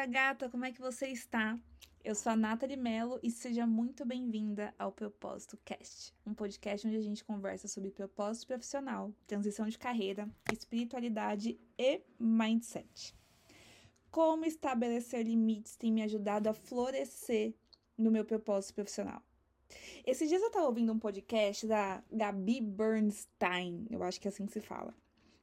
dia, gata! Como é que você está? Eu sou a Nathalie Mello e seja muito bem-vinda ao Propósito Cast, um podcast onde a gente conversa sobre propósito profissional, transição de carreira, espiritualidade e mindset. Como estabelecer limites tem me ajudado a florescer no meu propósito profissional. Esses dias eu estava ouvindo um podcast da Gabi Bernstein, eu acho que é assim que se fala.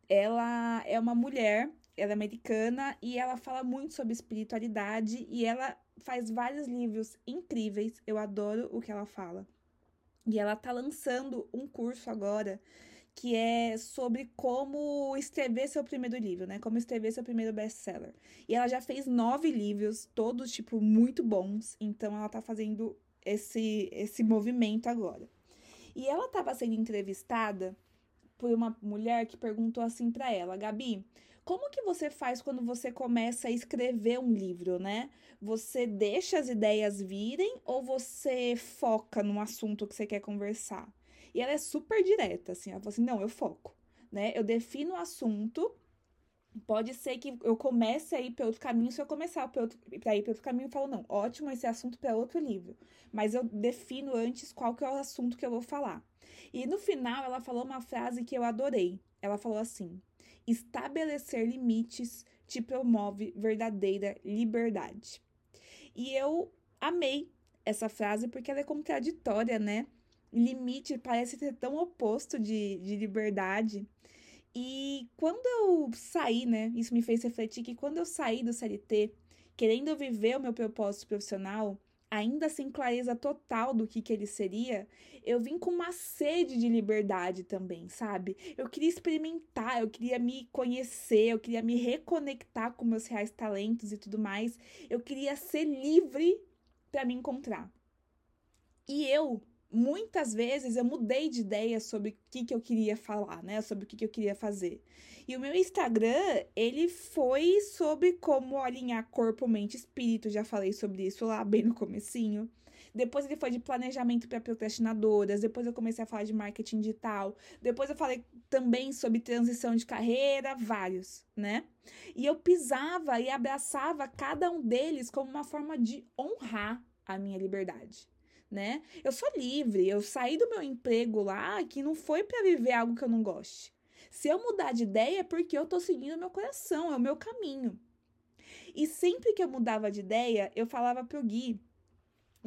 Ela é uma mulher, ela é americana e ela fala muito sobre espiritualidade e ela faz vários livros incríveis. Eu adoro o que ela fala. E ela tá lançando um curso agora que é sobre como escrever seu primeiro livro, né? Como escrever seu primeiro best-seller. E ela já fez nove livros, todos, tipo, muito bons. Então, ela tá fazendo esse, esse movimento agora. E ela estava sendo entrevistada por uma mulher que perguntou assim para ela, Gabi, como que você faz quando você começa a escrever um livro, né? Você deixa as ideias virem ou você foca no assunto que você quer conversar? E ela é super direta, assim, ela falou assim: "Não, eu foco, né? Eu defino o assunto Pode ser que eu comece a ir para outro caminho. Se eu começar para ir para outro caminho, eu falo, não, ótimo esse assunto para outro livro. Mas eu defino antes qual que é o assunto que eu vou falar. E no final, ela falou uma frase que eu adorei. Ela falou assim: estabelecer limites te promove verdadeira liberdade. E eu amei essa frase porque ela é contraditória, né? Limite parece ser tão oposto de, de liberdade. E quando eu saí, né? Isso me fez refletir que quando eu saí do CLT, querendo viver o meu propósito profissional, ainda sem clareza total do que, que ele seria, eu vim com uma sede de liberdade também, sabe? Eu queria experimentar, eu queria me conhecer, eu queria me reconectar com meus reais talentos e tudo mais. Eu queria ser livre para me encontrar. E eu muitas vezes eu mudei de ideia sobre o que, que eu queria falar, né? Sobre o que, que eu queria fazer. E o meu Instagram, ele foi sobre como alinhar corpo, mente e espírito. Já falei sobre isso lá bem no comecinho. Depois ele foi de planejamento para procrastinadoras. Depois eu comecei a falar de marketing digital. Depois eu falei também sobre transição de carreira, vários, né? E eu pisava e abraçava cada um deles como uma forma de honrar a minha liberdade né? Eu sou livre, eu saí do meu emprego lá que não foi para viver algo que eu não goste. Se eu mudar de ideia é porque eu tô seguindo meu coração, é o meu caminho. E sempre que eu mudava de ideia, eu falava pro Gui,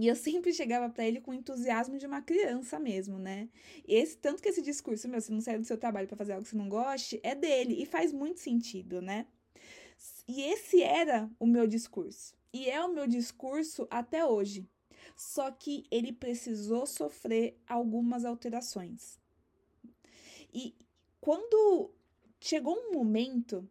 e eu sempre chegava para ele com o entusiasmo de uma criança mesmo, né? Esse tanto que esse discurso, meu, você não sai do seu trabalho para fazer algo que você não goste, é dele e faz muito sentido, né? E esse era o meu discurso. E é o meu discurso até hoje. Só que ele precisou sofrer algumas alterações. E quando chegou um momento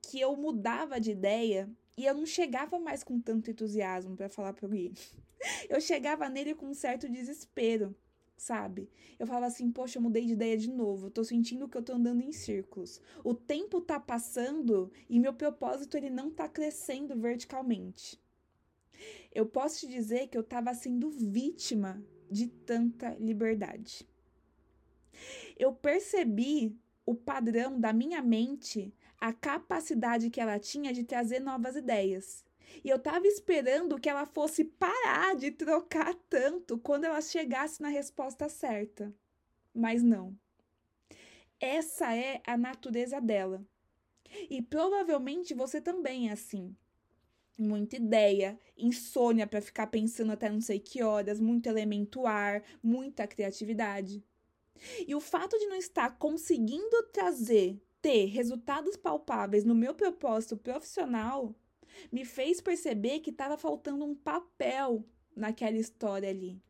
que eu mudava de ideia e eu não chegava mais com tanto entusiasmo para falar para Gui. Eu chegava nele com um certo desespero, sabe? Eu falava assim, poxa, eu mudei de ideia de novo, tô sentindo que eu tô andando em círculos. O tempo tá passando e meu propósito ele não tá crescendo verticalmente. Eu posso te dizer que eu estava sendo vítima de tanta liberdade. Eu percebi o padrão da minha mente, a capacidade que ela tinha de trazer novas ideias. E eu estava esperando que ela fosse parar de trocar tanto quando ela chegasse na resposta certa. Mas não. Essa é a natureza dela. E provavelmente você também é assim muita ideia, insônia para ficar pensando até não sei que horas, muito elemento ar, muita criatividade. E o fato de não estar conseguindo trazer, ter resultados palpáveis no meu propósito profissional, me fez perceber que estava faltando um papel naquela história ali.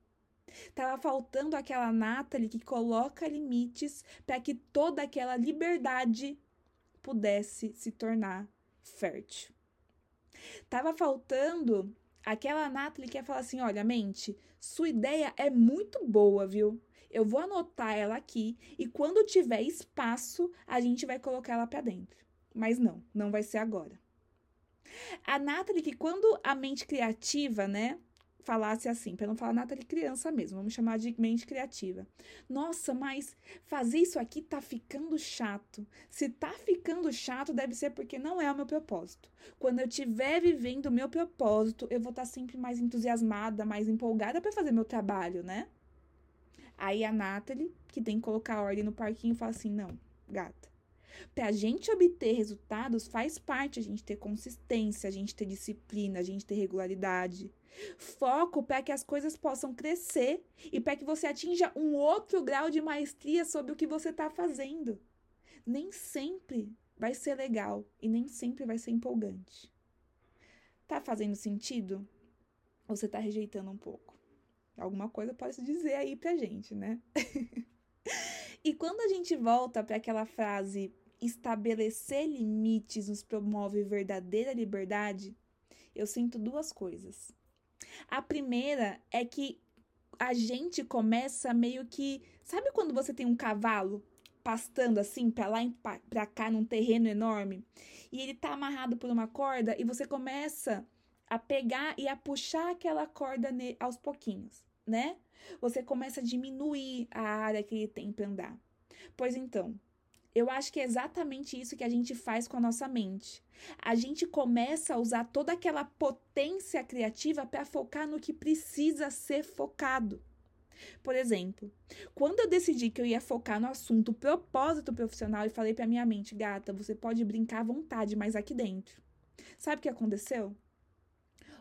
Tava faltando aquela Natalie que coloca limites para que toda aquela liberdade pudesse se tornar fértil. Tava faltando aquela Nathalie que ia falar assim: olha, mente, sua ideia é muito boa, viu? Eu vou anotar ela aqui e quando tiver espaço, a gente vai colocar ela para dentro. Mas não, não vai ser agora. A Nathalie que quando a mente criativa, né, falasse assim, para não falar nada de criança mesmo, vamos chamar de mente criativa. Nossa, mas fazer isso aqui tá ficando chato. Se tá ficando chato, deve ser porque não é o meu propósito. Quando eu estiver vivendo o meu propósito, eu vou estar tá sempre mais entusiasmada, mais empolgada para fazer meu trabalho, né? Aí a Nathalie, que tem que colocar ordem no parquinho, fala assim: não, gata. Para a gente obter resultados, faz parte a gente ter consistência, a gente ter disciplina, a gente ter regularidade. Foco para que as coisas possam crescer e para que você atinja um outro grau de maestria sobre o que você está fazendo. Nem sempre vai ser legal e nem sempre vai ser empolgante. Tá fazendo sentido? Ou você tá rejeitando um pouco? Alguma coisa pode dizer aí pra gente, né? e quando a gente volta para aquela frase estabelecer limites nos promove verdadeira liberdade, eu sinto duas coisas. A primeira é que a gente começa meio que. Sabe quando você tem um cavalo pastando assim para lá para cá num terreno enorme e ele tá amarrado por uma corda e você começa a pegar e a puxar aquela corda aos pouquinhos, né? Você começa a diminuir a área que ele tem para andar. Pois então, eu acho que é exatamente isso que a gente faz com a nossa mente. A gente começa a usar toda aquela potência criativa para focar no que precisa ser focado. Por exemplo, quando eu decidi que eu ia focar no assunto propósito profissional e falei para minha mente, gata, você pode brincar à vontade, mas aqui dentro. Sabe o que aconteceu?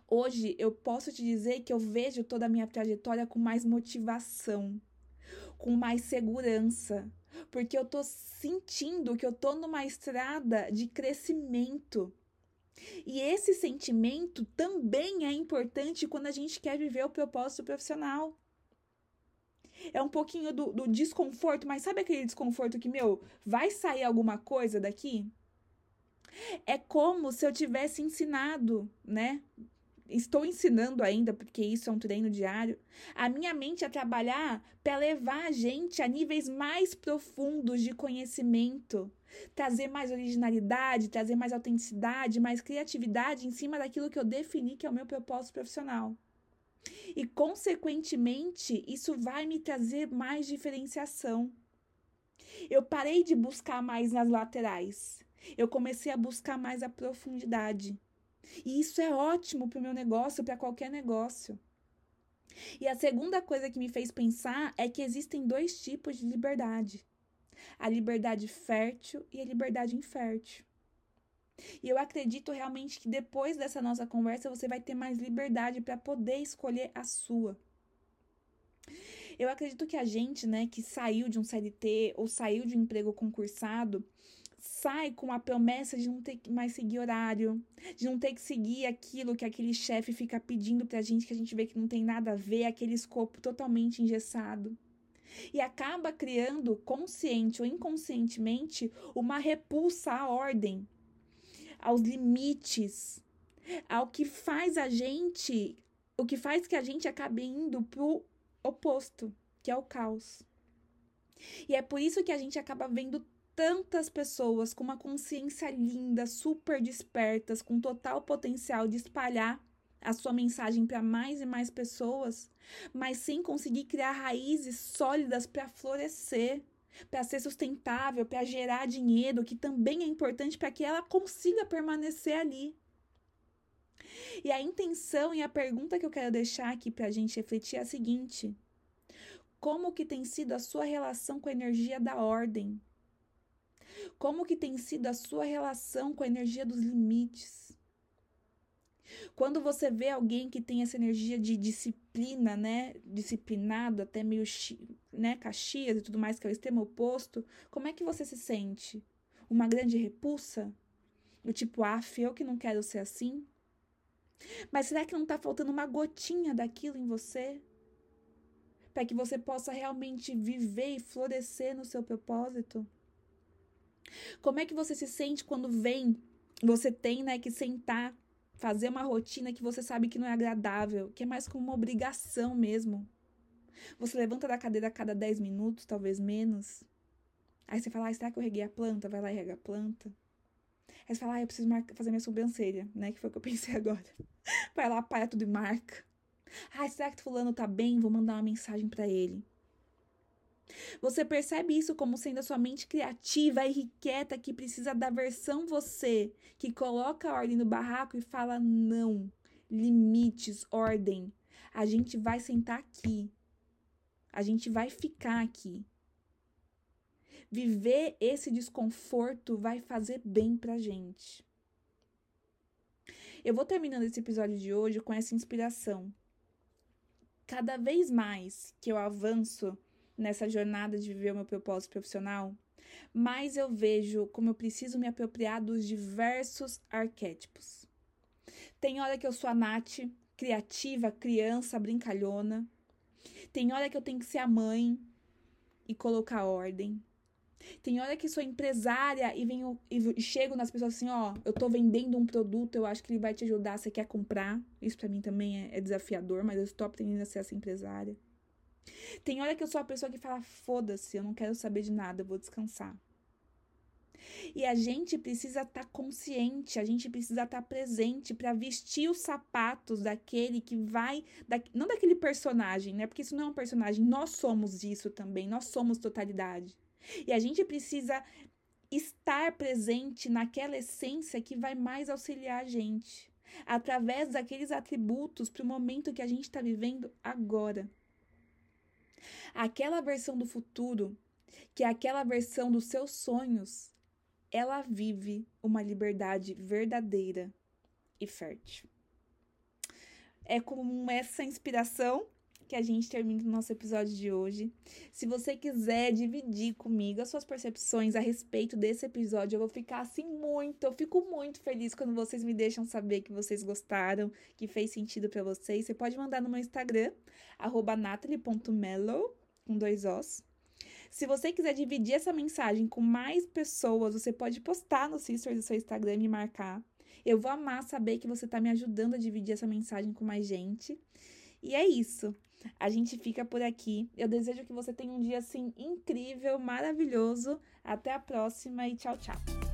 Hoje eu posso te dizer que eu vejo toda a minha trajetória com mais motivação, com mais segurança, porque eu tô sentindo que eu tô numa estrada de crescimento. E esse sentimento também é importante quando a gente quer viver o propósito profissional. É um pouquinho do, do desconforto, mas sabe aquele desconforto que, meu, vai sair alguma coisa daqui? É como se eu tivesse ensinado, né? Estou ensinando ainda, porque isso é um treino diário, a minha mente a trabalhar para levar a gente a níveis mais profundos de conhecimento, trazer mais originalidade, trazer mais autenticidade, mais criatividade em cima daquilo que eu defini que é o meu propósito profissional. E, consequentemente, isso vai me trazer mais diferenciação. Eu parei de buscar mais nas laterais. Eu comecei a buscar mais a profundidade. E isso é ótimo para o meu negócio, para qualquer negócio. E a segunda coisa que me fez pensar é que existem dois tipos de liberdade: a liberdade fértil e a liberdade infértil. E eu acredito realmente que depois dessa nossa conversa você vai ter mais liberdade para poder escolher a sua. Eu acredito que a gente, né, que saiu de um CLT ou saiu de um emprego concursado, sai com a promessa de não ter que mais seguir horário, de não ter que seguir aquilo que aquele chefe fica pedindo pra gente, que a gente vê que não tem nada a ver, aquele escopo totalmente engessado. E acaba criando, consciente ou inconscientemente, uma repulsa à ordem, aos limites, ao que faz a gente, o que faz que a gente acabe indo pro oposto, que é o caos. E é por isso que a gente acaba vendo tantas pessoas com uma consciência linda, super despertas, com total potencial de espalhar a sua mensagem para mais e mais pessoas, mas sem conseguir criar raízes sólidas para florescer, para ser sustentável, para gerar dinheiro, que também é importante para que ela consiga permanecer ali. E a intenção e a pergunta que eu quero deixar aqui para a gente refletir é a seguinte: como que tem sido a sua relação com a energia da ordem? Como que tem sido a sua relação com a energia dos limites? Quando você vê alguém que tem essa energia de disciplina, né, disciplinado, até meio, né, caxias e tudo mais, que é o extremo oposto, como é que você se sente? Uma grande repulsa? Do tipo, ah, eu que não quero ser assim? Mas será que não está faltando uma gotinha daquilo em você? Para que você possa realmente viver e florescer no seu propósito? Como é que você se sente quando vem, você tem, né, que sentar, fazer uma rotina que você sabe que não é agradável, que é mais como uma obrigação mesmo. Você levanta da cadeira a cada 10 minutos, talvez menos. Aí você fala, ah, será que eu reguei a planta? Vai lá e rega a planta. Aí você fala, ah, eu preciso fazer minha sobrancelha, né? Que foi o que eu pensei agora. Vai lá, para tudo e marca. Ah, será que fulano tá bem? Vou mandar uma mensagem para ele. Você percebe isso como sendo a sua mente criativa e irrequieta que precisa da versão você, que coloca a ordem no barraco e fala não, limites, ordem. A gente vai sentar aqui. A gente vai ficar aqui. Viver esse desconforto vai fazer bem pra gente. Eu vou terminando esse episódio de hoje com essa inspiração. Cada vez mais que eu avanço nessa jornada de viver o meu propósito profissional, mais eu vejo como eu preciso me apropriar dos diversos arquétipos. Tem hora que eu sou a Nath, criativa, criança, brincalhona. Tem hora que eu tenho que ser a mãe e colocar ordem. Tem hora que sou empresária e venho e chego nas pessoas assim, ó, eu tô vendendo um produto, eu acho que ele vai te ajudar, você quer comprar? Isso para mim também é, é, desafiador, mas eu estou aprendendo a ser essa empresária. Tem hora que eu sou a pessoa que fala, foda-se, eu não quero saber de nada, eu vou descansar. E a gente precisa estar tá consciente, a gente precisa estar tá presente para vestir os sapatos daquele que vai, da, não daquele personagem, né? Porque isso não é um personagem, nós somos isso também, nós somos totalidade. E a gente precisa estar presente naquela essência que vai mais auxiliar a gente, através daqueles atributos para o momento que a gente está vivendo agora. Aquela versão do futuro, que é aquela versão dos seus sonhos, ela vive uma liberdade verdadeira e fértil. É com essa inspiração que a gente termina o nosso episódio de hoje. Se você quiser dividir comigo as suas percepções a respeito desse episódio, eu vou ficar assim muito, eu fico muito feliz quando vocês me deixam saber que vocês gostaram, que fez sentido para vocês. Você pode mandar no meu Instagram, natalie.mellow, com dois Os. Se você quiser dividir essa mensagem com mais pessoas, você pode postar no Sisters do seu Instagram e me marcar. Eu vou amar saber que você está me ajudando a dividir essa mensagem com mais gente. E é isso. A gente fica por aqui. Eu desejo que você tenha um dia assim incrível, maravilhoso. Até a próxima e tchau, tchau.